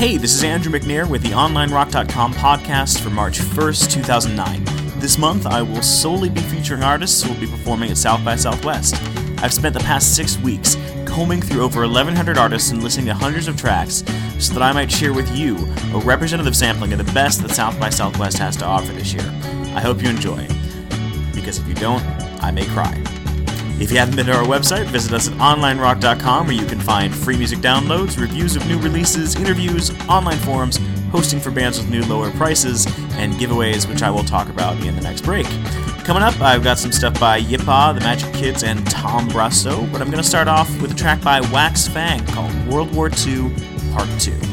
Hey, this is Andrew McNair with the OnlineRock.com podcast for March 1st, 2009. This month, I will solely be featuring artists who will be performing at South by Southwest. I've spent the past six weeks combing through over 1,100 artists and listening to hundreds of tracks so that I might share with you a representative sampling of the best that South by Southwest has to offer this year. I hope you enjoy, because if you don't, I may cry. If you haven't been to our website, visit us at onlinerock.com where you can find free music downloads, reviews of new releases, interviews, online forums, hosting for bands with new lower prices, and giveaways, which I will talk about in the next break. Coming up, I've got some stuff by Yppah, The Magic Kids, and Tom Brosseau, but I'm going to start off with a track by Wax Fang called World War II Part 2.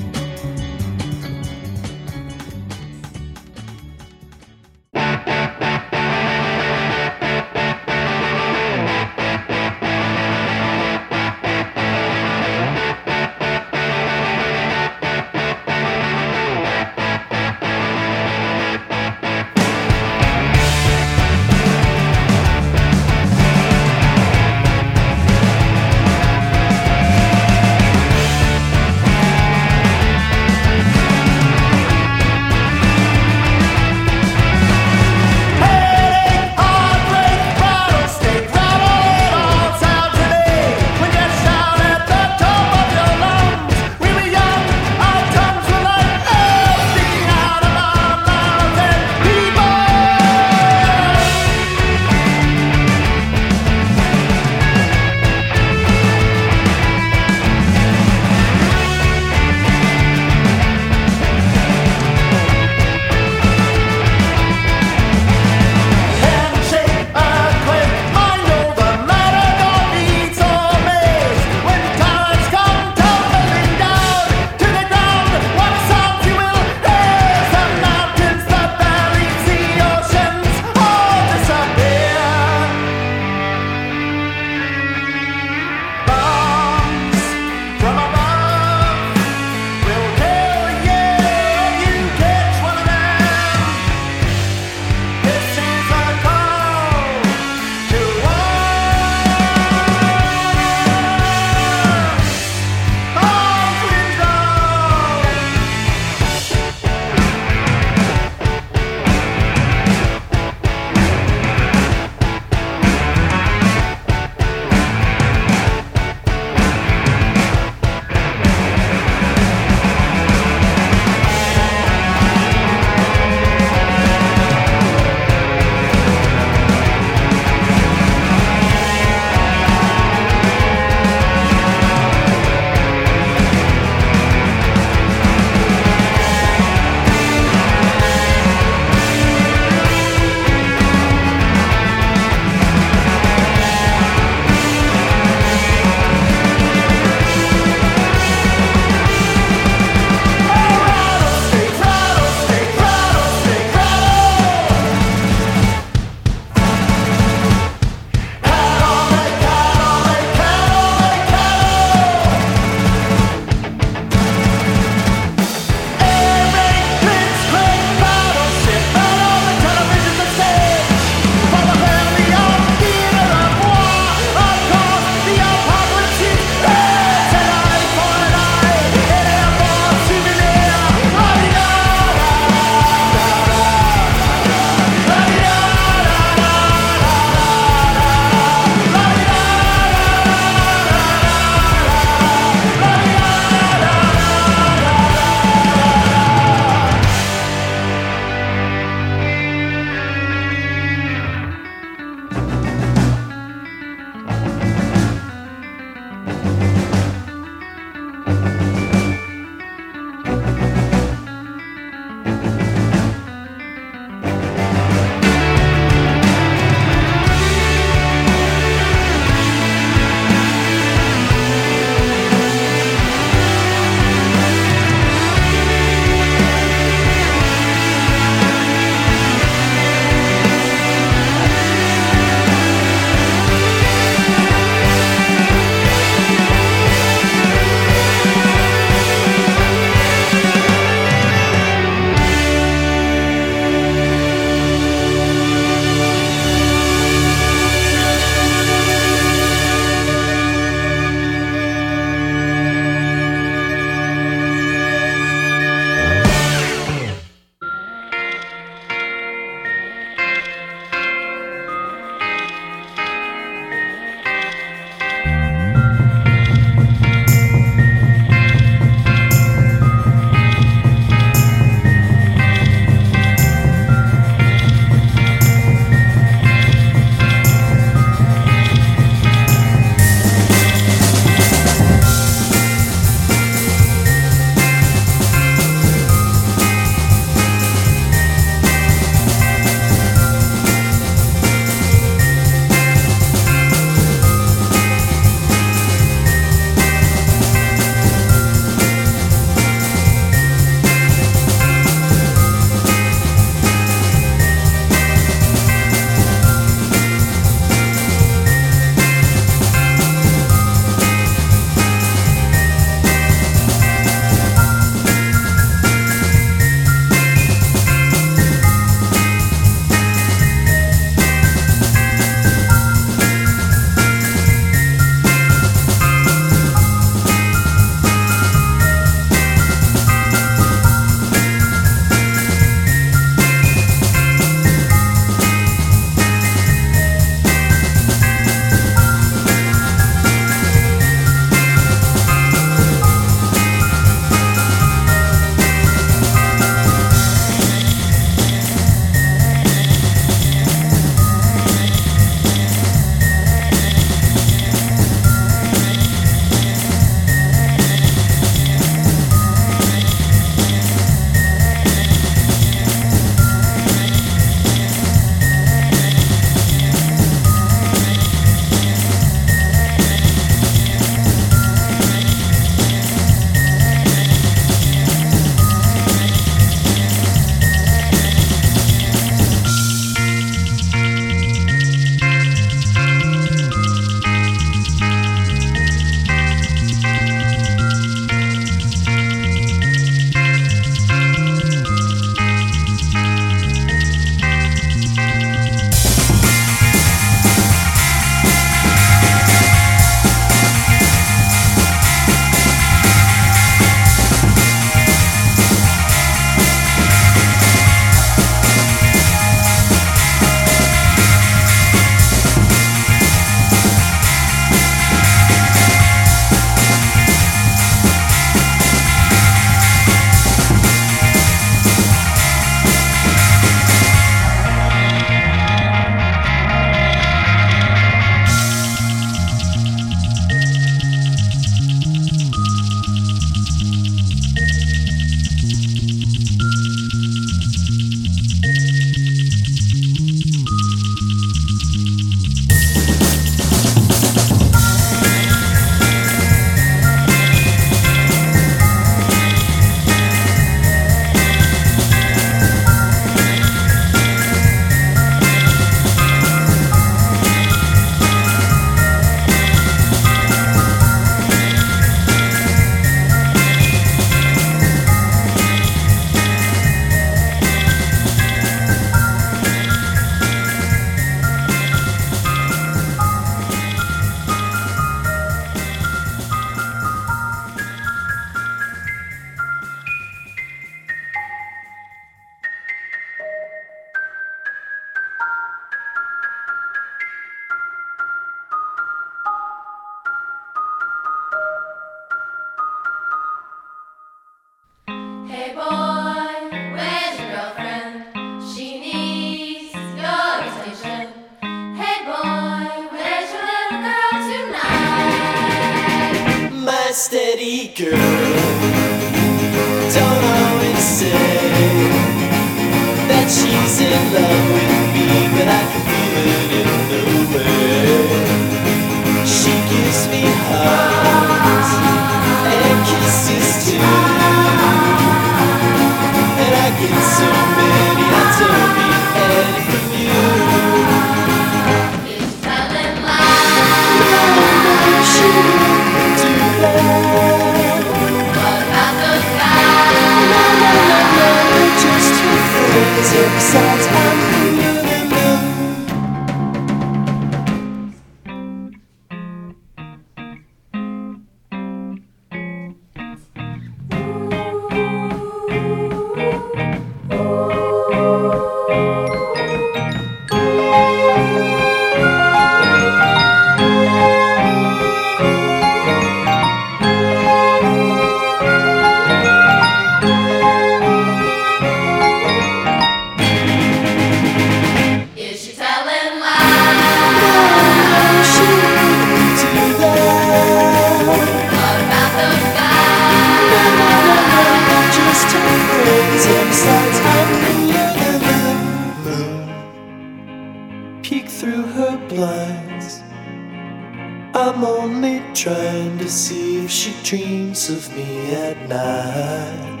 trying to see if she dreams of me at night.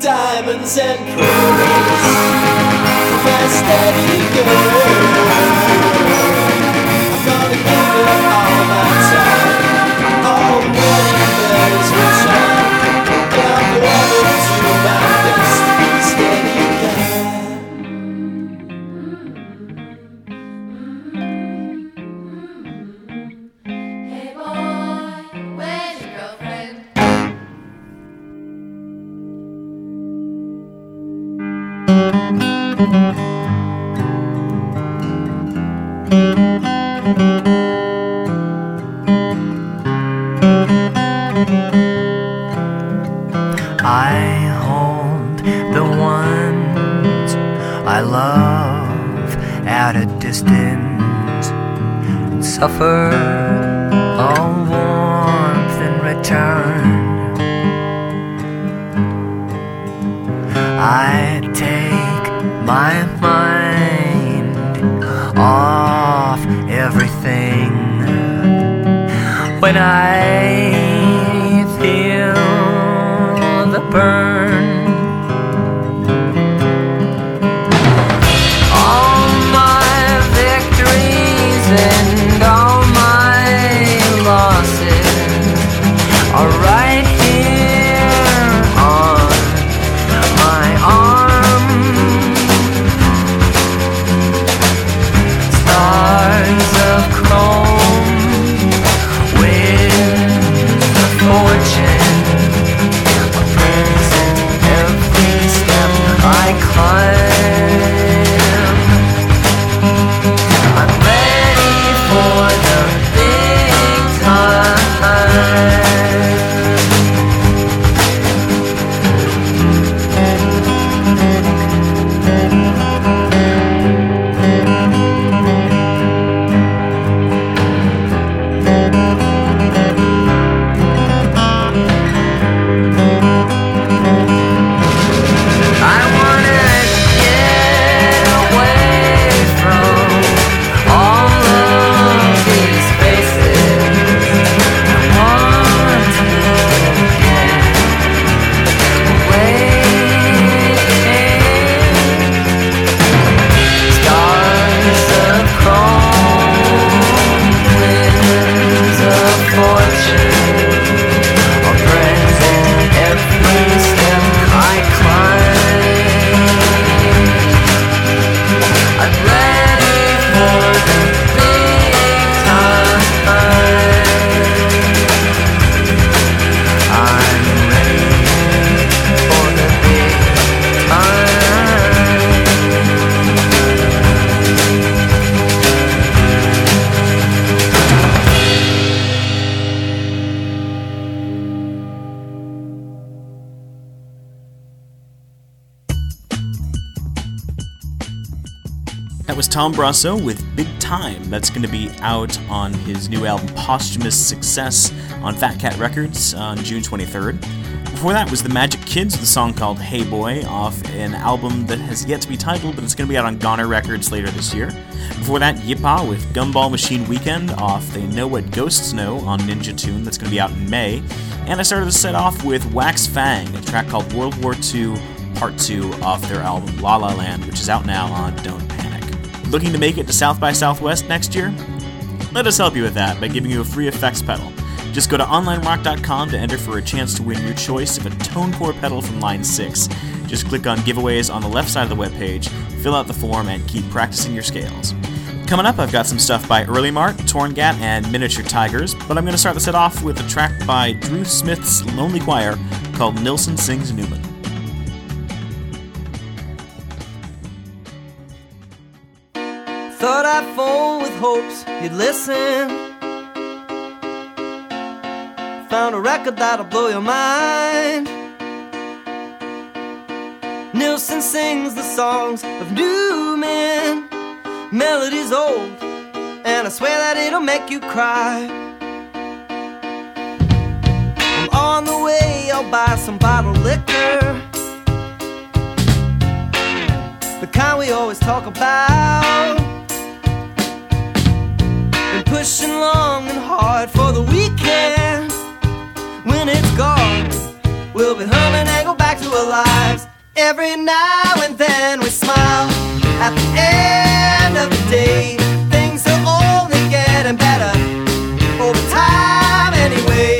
Diamonds and pearls, my steady girl. I'm gonna give it all. love at a distance and suffer all warmth in return. I take my mind off everything when I Tom Brosseau with Big Time. That's going to be out on his new album Posthumous Success on Fat Cat Records on June 23rd. Before that was the Magic Kids with a song called Hey Boy off an album that has yet to be titled, but it's going to be out on Goner Records later this year. Before that, Yppah with Gumball Machine Weekend off They Know What Ghosts Know on Ninja Tune that's going to be out in May. And I started the set off with Wax Fang, a track called World War II Part 2 off their album La La Land, which is out now on Don't Panic. Looking to make it to South by Southwest next year? Let us help you with that by giving you a free effects pedal. Just go to onlinerock.com to enter for a chance to win your choice of a ToneCore pedal from Line 6. Just click on giveaways on the left side of the webpage, fill out the form, and keep practicing your scales. Coming up, I've got some stuff by Earlimart, Torngat, and Miniature Tigers, but I'm going to start the set off with a track by Drew Smith's Lonely Choir called Nilsson Sings Newman. Thought I'd phone with hopes you'd listen. Found a record that'll blow your mind. Nilsson sings the songs of Newman, melodies old, and I swear that it'll make you cry. I'm on the way, I'll buy some bottled liquor. The kind we always talk about. Pushing long and hard for the weekend. When it's gone, we'll be humming and go back to our lives. Every now and then we smile. At the end of the day, things are only getting better. Over time, anyway.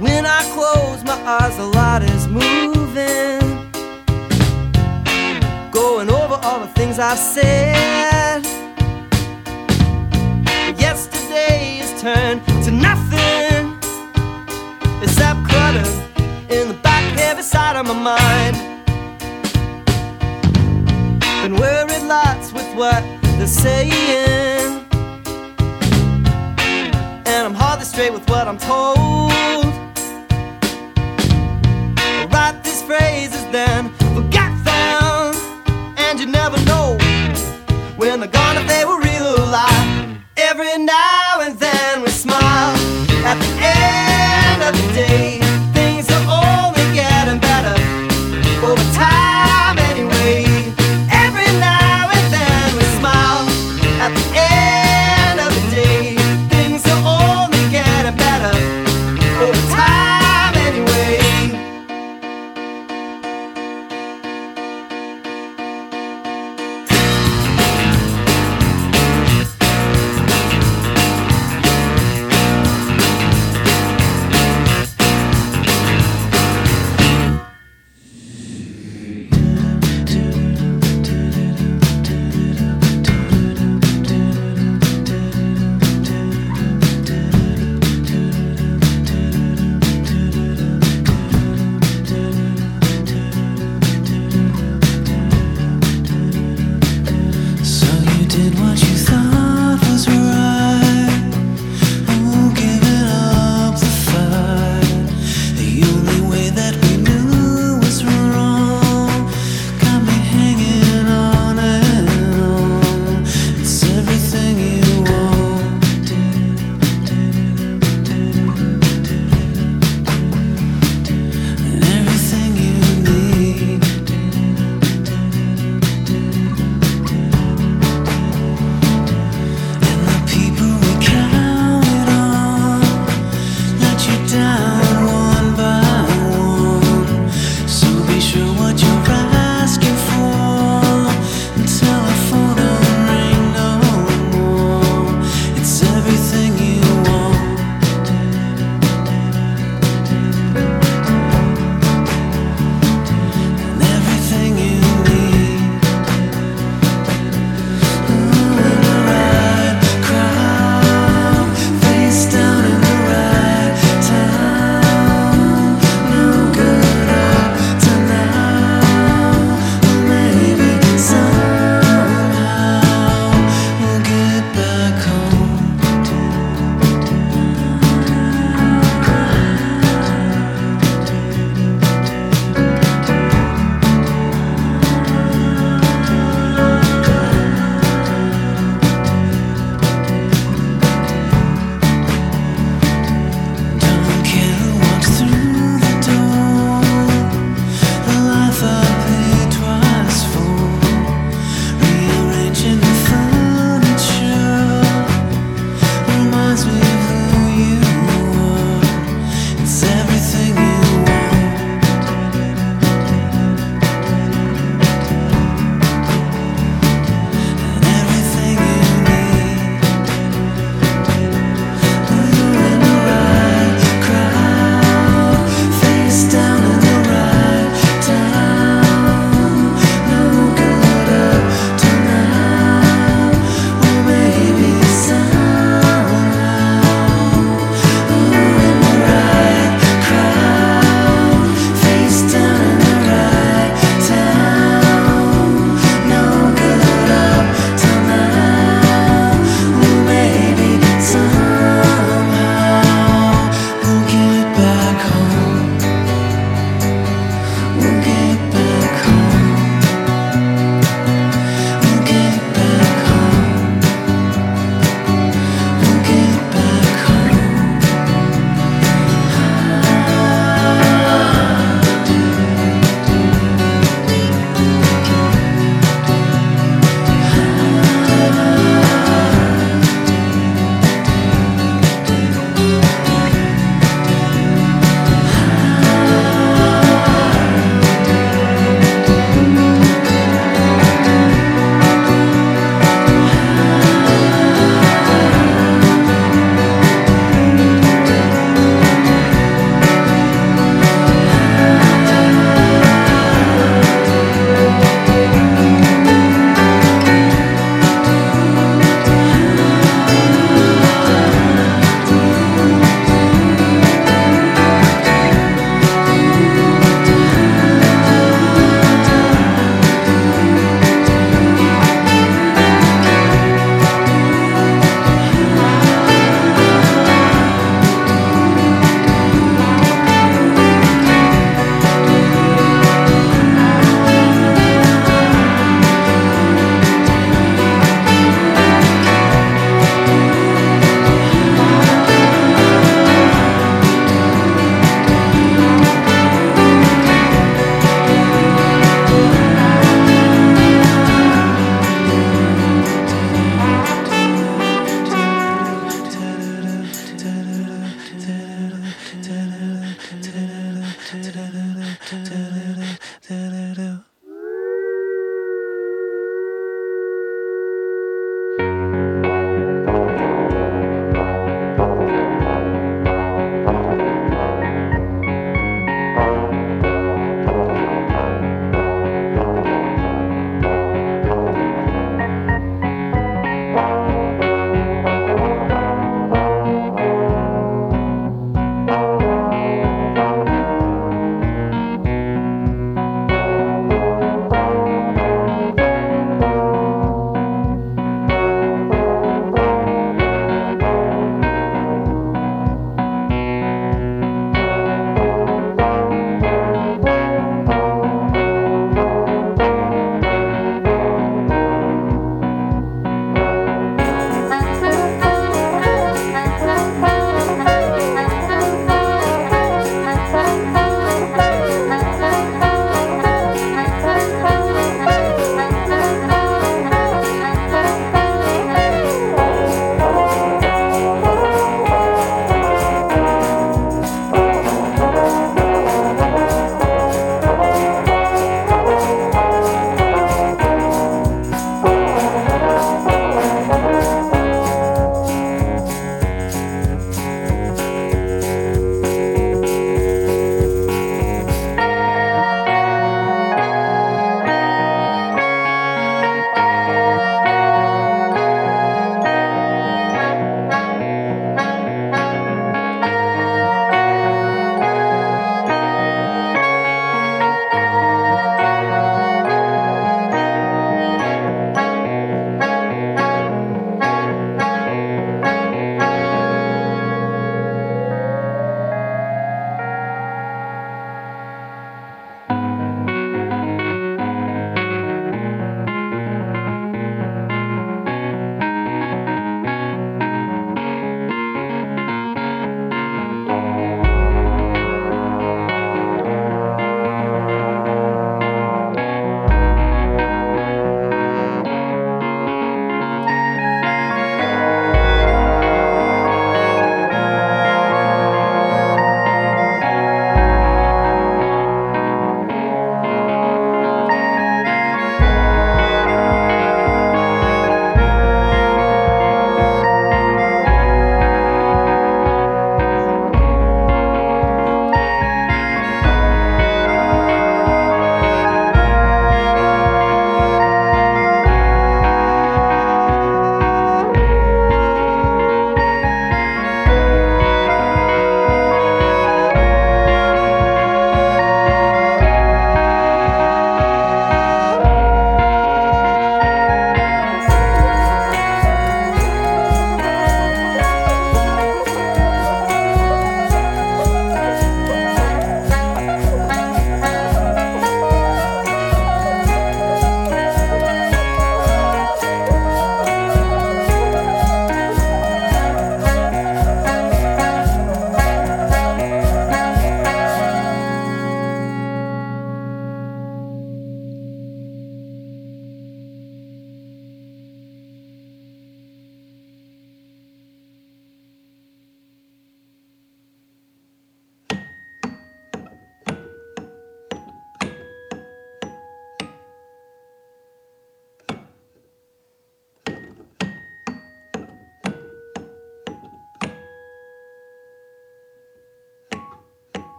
When I close my eyes, a lot is moving. Going over all the things I've said. Turned to nothing except clutter in the back heavy side of my mind. Been worried lots with what they're saying. And I'm hardly straight with what I'm told.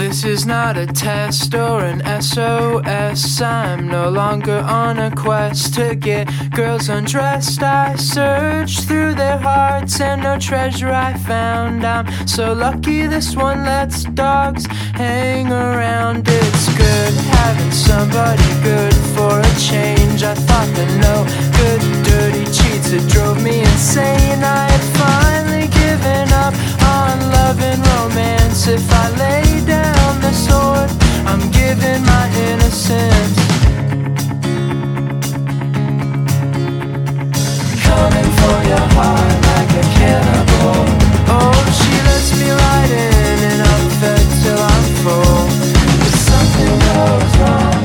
This is not a test or an SOS. I'm no longer on a quest to get girls undressed. I searched through their hearts and no treasure I found. I'm so lucky this one lets dogs hang around. It's good having somebody good for a change. I thought that no good dirty cheats it drove me insane. I finally given up on love and romance. If I lay down the sword, I'm giving my innocence. Coming for your heart like a cannibal. Oh, she lets me right in, and I'm fed till I'm full. If something goes wrong,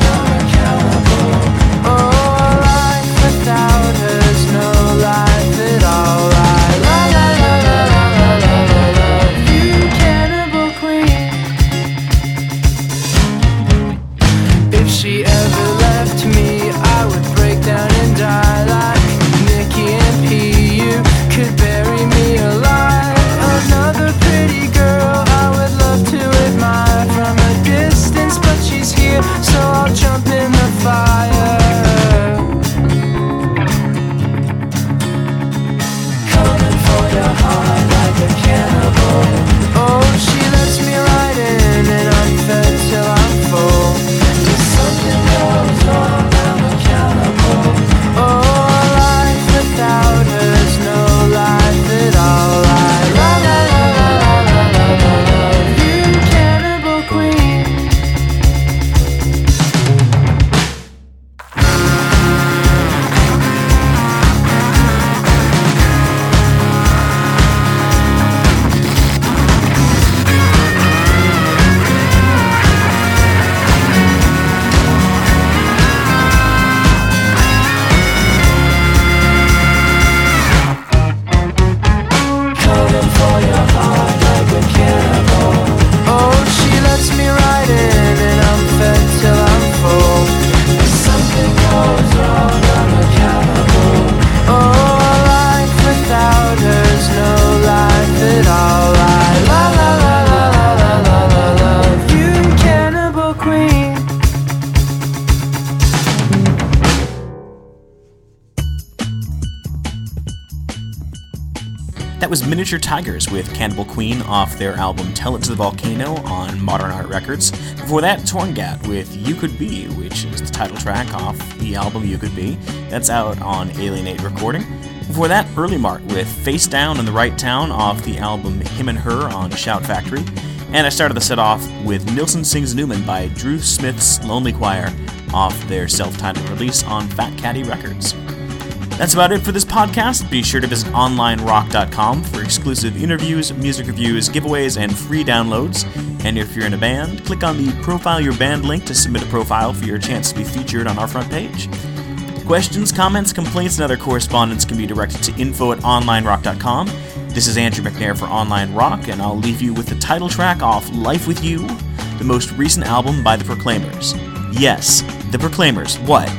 Miniature Tigers with Cannibal Queen off their album Tell It to the Volcano on Modern Art Records. Before that, Torngat with You Could Be, which is the title track off the album You Could Be. That's out on Alien8 Recording. Before that, Earlimart with Face Down in the Right Town off the album Hymn and Her on Shout Factory. And I started the set off with Nilsson Sings Newman by Drew Smith's Lonely Choir off their self titled release on Fat Caddy Records. That's about it for this podcast. Be sure to visit onlinerock.com for exclusive interviews, music reviews, giveaways, and free downloads. And if you're in a band, click on the Profile Your Band link to submit a profile for your chance to be featured on our front page. Questions, comments, complaints, and other correspondence can be directed to info at onlinerock.com. This is Andrew McNair for Online Rock, and I'll leave you with the title track off Life with You, the most recent album by The Proclaimers. Yes, The Proclaimers. What?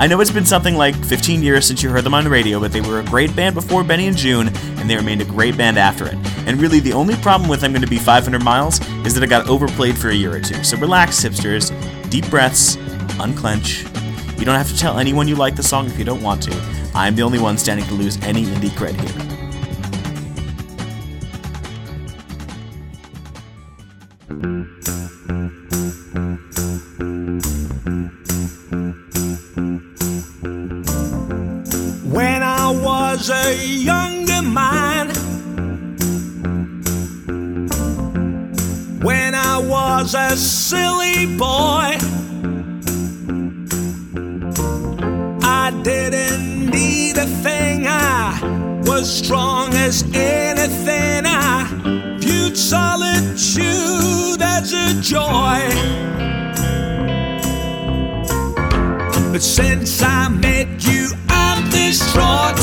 I know it's been something like 15 years since you heard them on the radio, but they were a great band before Benny and Joon, and they remained a great band after it. And really, the only problem with I'm Gonna Be 500 Miles is that it got overplayed for a year or two. So relax, hipsters. Deep breaths, unclench. You don't have to tell anyone you like the song if you don't want to. I'm the only one standing to lose any indie cred here. when was a silly boy, I didn't need a thing. I was strong as anything. I viewed solitude as a joy. But since I met you, I'm distraught.